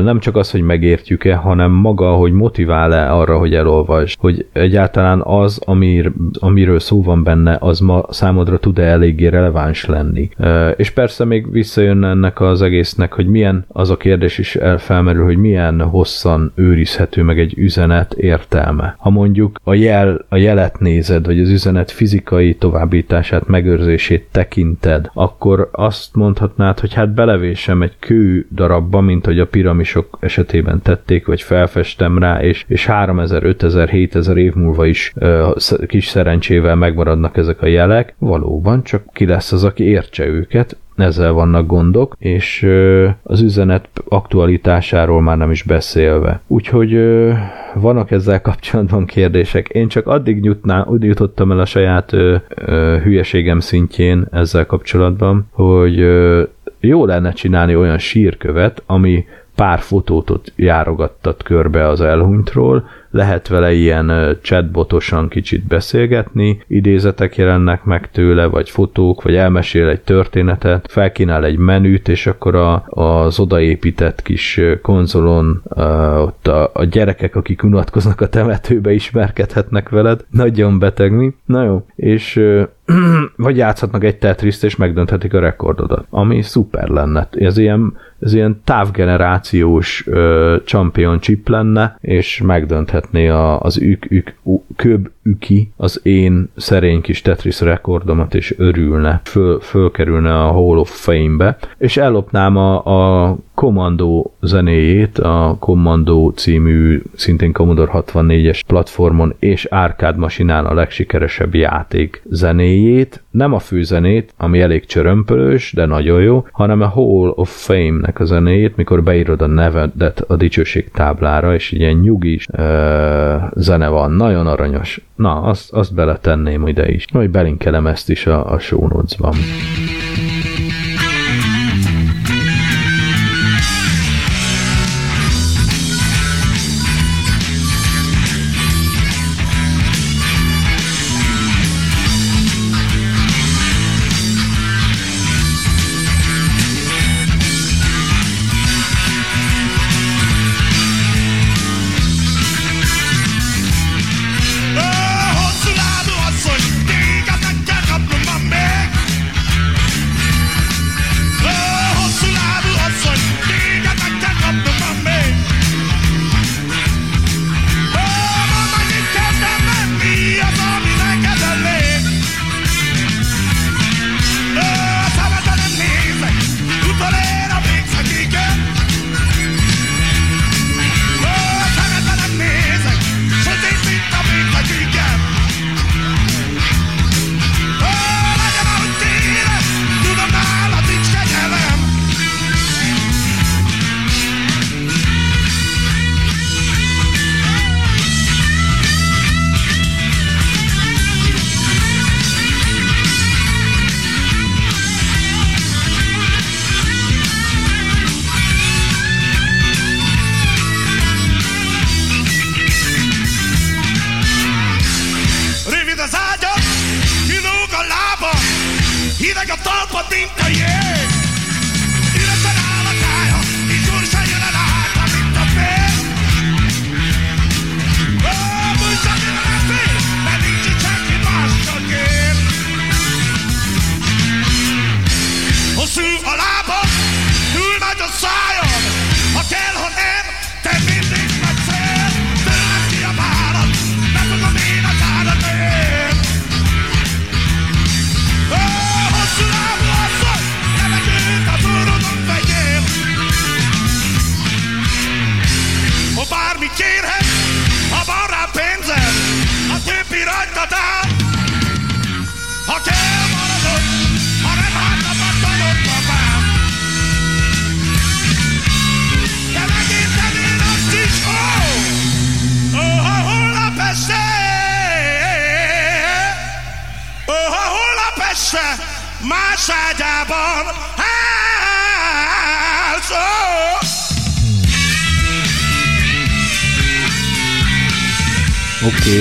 Nem csak az, hogy megértjük-e, hanem maga, hogy motivál-e arra, hogy elolvasd, hogy egyáltalán az, amir, ami amiről szó van benne, az ma számodra tud-e eléggé releváns lenni. És persze még visszajön ennek az egésznek, hogy milyen, az a kérdés is felmerül, hogy milyen hosszan őrizhető meg egy üzenet értelme. Ha mondjuk a, jel, a jelet nézed, vagy az üzenet fizikai továbbítását, megőrzését tekinted, akkor azt mondhatnád, hogy hát belevésem egy kő darabba, mint hogy a piramisok esetében tették, vagy felfestem rá, és, és 3000, 5000, 7000 év múlva is uh, kis szerencsé szerencsével megmaradnak ezek a jelek, valóban, csak ki lesz az, aki értse őket, ezzel vannak gondok, és az üzenet aktualitásáról már nem is beszélve. Úgyhogy vannak ezzel kapcsolatban kérdések. Én csak addig jutná, jutottam el a saját ö, ö, hülyeségem szintjén ezzel kapcsolatban, hogy ö, jó lenne csinálni olyan sírkövet, ami pár fotót járogattat körbe az elhunytról, lehet vele ilyen chatbotosan kicsit beszélgetni, idézetek jelennek meg tőle, vagy fotók, vagy elmesél egy történetet, felkínál egy menüt, és akkor a, az odaépített kis konzolon a, ott a, a gyerekek, akik unatkoznak a temetőbe ismerkedhetnek veled. Nagyon beteg mi. Na jó, és vagy játszhatnak egy tetris és megdönthetik a rekordodat, ami szuper lenne. Ez ilyen ez ilyen távgenerációs uh, championship lenne, és megdönthetné a, az ük, ük, köb üki az én szerény kis Tetris rekordomat, és örülne, föl, fölkerülne a Hall of Fame-be, és ellopnám a, a Commando zenéjét, a Commando című, szintén Commodore 64-es platformon és Arcade masinán a legsikeresebb játék zenéjét, nem a főzenét, ami elég csörömpölős, de nagyon jó, hanem a Hall of Fame-nek a zenéjét, mikor beírod a nevedet a dicsőség táblára, és ilyen nyugis ö, zene van, nagyon aranyos. Na, azt, azt beletenném ide is. Majd belinkelem ezt is a, a show notes-ban.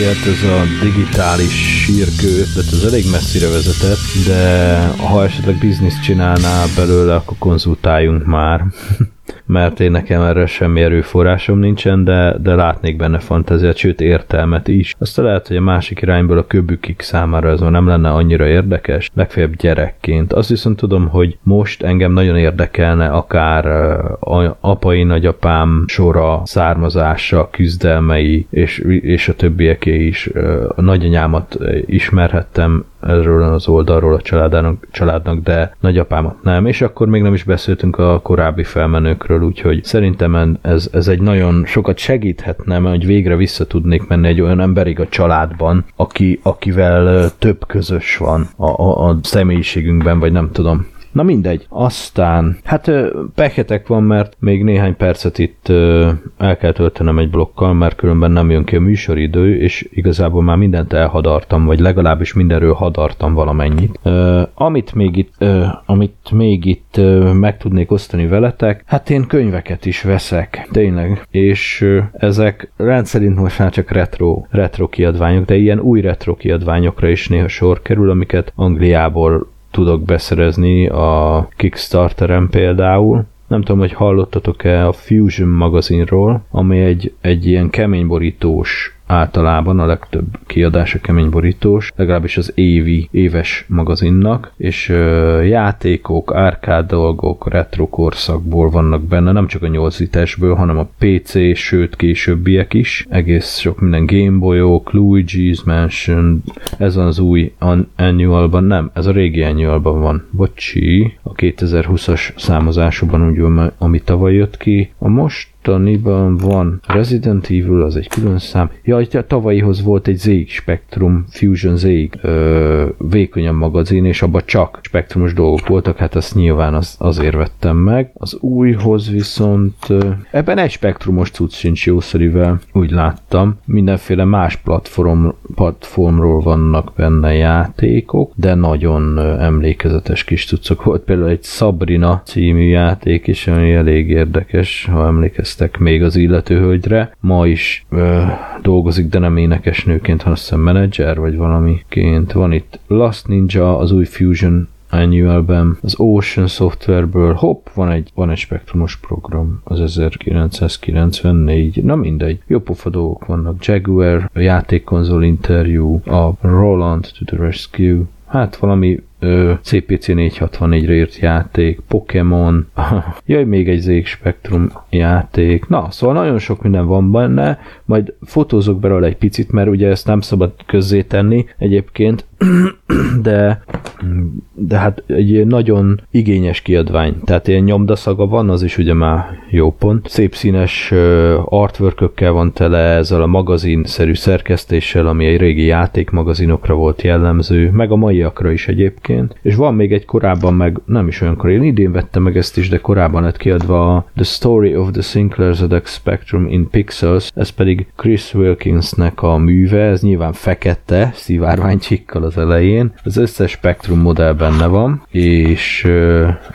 Hát ez a digitális sírkő, tehát ez elég messzire vezetett, de ha esetleg bizniszt csinálnál belőle, akkor konzultáljunk már. mert én nekem erre semmi erőforrásom nincsen, de, de látnék benne fantáziát, sőt értelmet is. Aztán lehet, hogy a másik irányból a köbükik számára ez nem lenne annyira érdekes, legfeljebb gyerekként. Azt viszont tudom, hogy most engem nagyon érdekelne akár apai nagyapám sora, származása, küzdelmei, és, és a többieké is. A nagyanyámat ismerhettem erről az oldalról a családnak, családnak, de nagyapámat nem, és akkor még nem is beszéltünk a korábbi felmenőkről, úgyhogy szerintem ez, ez egy nagyon sokat segíthetne, mert hogy végre vissza tudnék menni egy olyan emberig a családban, aki, akivel több közös van a, a, a személyiségünkben, vagy nem tudom. Na mindegy. Aztán, hát pehetek van, mert még néhány percet itt el kell töltenem egy blokkal, mert különben nem jön ki a műsoridő, és igazából már mindent elhadartam, vagy legalábbis mindenről hadartam valamennyit. Amit még itt, amit még itt meg tudnék osztani veletek, hát én könyveket is veszek, tényleg, és ezek rendszerint most már csak retro, retro kiadványok, de ilyen új retro kiadványokra is néha sor kerül, amiket Angliából tudok beszerezni a Kickstarteren például. Nem tudom, hogy hallottatok-e a Fusion magazinról, ami egy, egy ilyen keményborítós általában a legtöbb kiadása keményborítós, legalábbis az évi, éves magazinnak, és ö, játékok, árkád dolgok, retro korszakból vannak benne, nem csak a 8 litesből, hanem a PC, sőt későbbiek is, egész sok minden Gameboyok, Luigi's Mansion, ez van az új annualban, nem, ez a régi annualban van, bocsi, a 2020-as számozásban, úgy, ami tavaly jött ki, a most mostaniban van Resident Evil, az egy külön szám. Ja, a tavalyihoz volt egy ZX Spectrum Fusion ZX ö, vékonyabb magazin, és abban csak spektrumos dolgok voltak, hát azt nyilván az, azért vettem meg. Az újhoz viszont ö, ebben egy spektrumos cucc sincs jószerivel, úgy láttam. Mindenféle más platform, platformról vannak benne játékok, de nagyon emlékezetes kis cuccok volt. Például egy Sabrina című játék is, ami elég érdekes, ha emlékeztek emlékeztek még az illető hölgyre. Ma is ö, dolgozik, de nem énekesnőként, hanem azt hiszem menedzser, vagy valamiként. Van itt Last Ninja, az új Fusion Annualben, az Ocean Softwareből, hopp, van egy, van egy spektrumos program, az 1994, na mindegy, jó pofa dolgok vannak, Jaguar, a játékkonzol interjú, a Roland to the Rescue, hát valami CPC 464-re írt játék, Pokémon, jaj, még egy ZX Spectrum játék, na, szóval nagyon sok minden van benne, majd fotózok belőle egy picit, mert ugye ezt nem szabad közzétenni egyébként, de, de hát egy nagyon igényes kiadvány, tehát ilyen nyomdaszaga van, az is ugye már jó pont. Szép színes artwork van tele ezzel a magazinszerű szerkesztéssel, ami egy régi játékmagazinokra volt jellemző, meg a maiakra is egyébként. És van még egy korábban meg, nem is olyankor, én idén vettem meg ezt is, de korábban lett kiadva a The Story of the Sinclair ZX Spectrum in Pixels, ez pedig Chris Wilkinsnek a műve, ez nyilván fekete, szivárványcsikkal az elején. Az összes spektrum modell benne van, és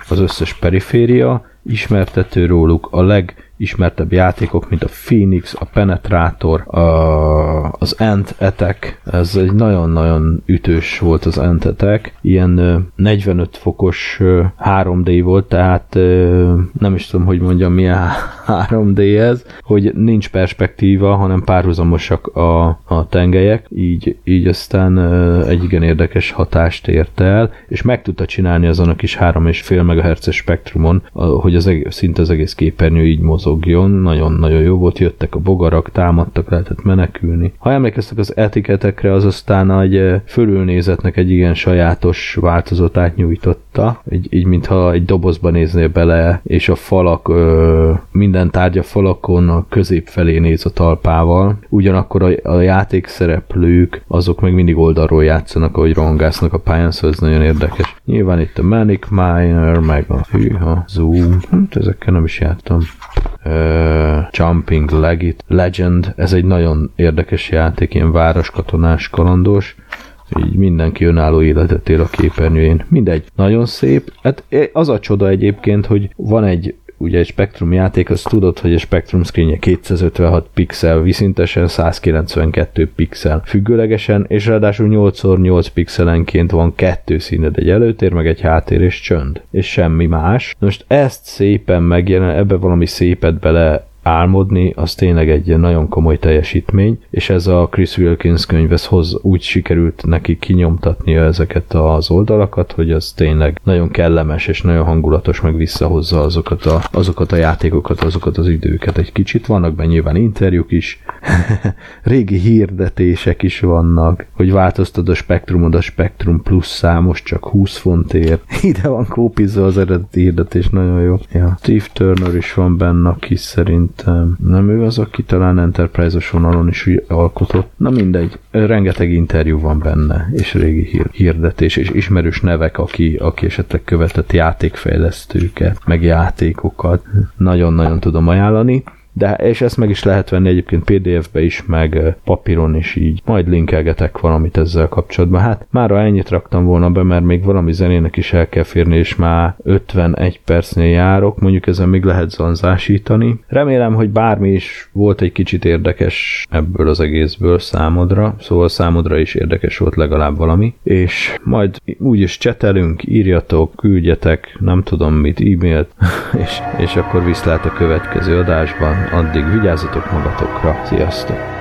az összes periféria, ismertető róluk, a leg ismertebb játékok, mint a Phoenix, a Penetrator, a, az Ant Attack, ez egy nagyon-nagyon ütős volt az Ant Attack, ilyen 45 fokos 3D volt, tehát nem is tudom, hogy mondjam, milyen 3D ez, hogy nincs perspektíva, hanem párhuzamosak a, a tengelyek, így, így aztán egy igen érdekes hatást ért el, és meg tudta csinálni azon a kis 3,5 MHz spektrumon, hogy az egész, szinte az egész képernyő így mozog mozogjon, nagyon-nagyon jó volt, jöttek a bogarak, támadtak, lehetett menekülni. Ha emlékeztek az etiketekre, az aztán egy eh, fölülnézetnek egy igen sajátos változatát nyújtotta, így, így mintha egy dobozba néznél bele, és a falak, ö, minden tárgya falakon a közép felé néz a talpával, ugyanakkor a, a játék szereplők, azok meg mindig oldalról játszanak, ahogy rohangásznak a pályán, szóval ez nagyon érdekes. Nyilván itt a Manic Miner, meg a hűha, Zoom, hát ezekkel nem is jártam uh, Jumping Legit, Legend, ez egy nagyon érdekes játék, ilyen városkatonás kalandos, így mindenki önálló életet él a képernyőjén. Mindegy, nagyon szép. Hát az a csoda egyébként, hogy van egy ugye egy Spectrum játék, az tudod, hogy a Spectrum screenje 256 pixel, viszintesen 192 pixel függőlegesen, és ráadásul 8x8 pixelenként van kettő színed, egy előtér, meg egy háttér és csönd, és semmi más. Most ezt szépen megjelen, ebbe valami szépet bele álmodni, az tényleg egy nagyon komoly teljesítmény, és ez a Chris Wilkins könyv, ez hoz, úgy sikerült neki kinyomtatnia ezeket az oldalakat, hogy az tényleg nagyon kellemes és nagyon hangulatos, meg visszahozza azokat a, azokat a játékokat, azokat az időket egy kicsit. Vannak benne nyilván interjúk is, régi hirdetések is vannak, hogy változtad a spektrumod, a Spektrum Plus számos csak 20 fontért. Ide van kópizva az eredeti hirdetés, nagyon jó. Ja. Steve Turner is van benne, aki szerint szerintem nem ő az, aki talán Enterprise-os vonalon is alkotott. Na mindegy, rengeteg interjú van benne, és régi hír, hirdetés, és ismerős nevek, aki, aki esetleg követett játékfejlesztőket, meg játékokat. Nagyon-nagyon tudom ajánlani de és ezt meg is lehet venni egyébként PDF-be is, meg papíron is így. Majd linkelgetek valamit ezzel kapcsolatban. Hát mára ennyit raktam volna be, mert még valami zenének is el kell férni, és már 51 percnél járok, mondjuk ezen még lehet zanzásítani. Remélem, hogy bármi is volt egy kicsit érdekes ebből az egészből számodra, szóval számodra is érdekes volt legalább valami, és majd úgyis csetelünk, írjatok, küldjetek, nem tudom mit, e-mailt, és, és akkor viszlát a következő adásban addig vigyázzatok magatokra, sziasztok!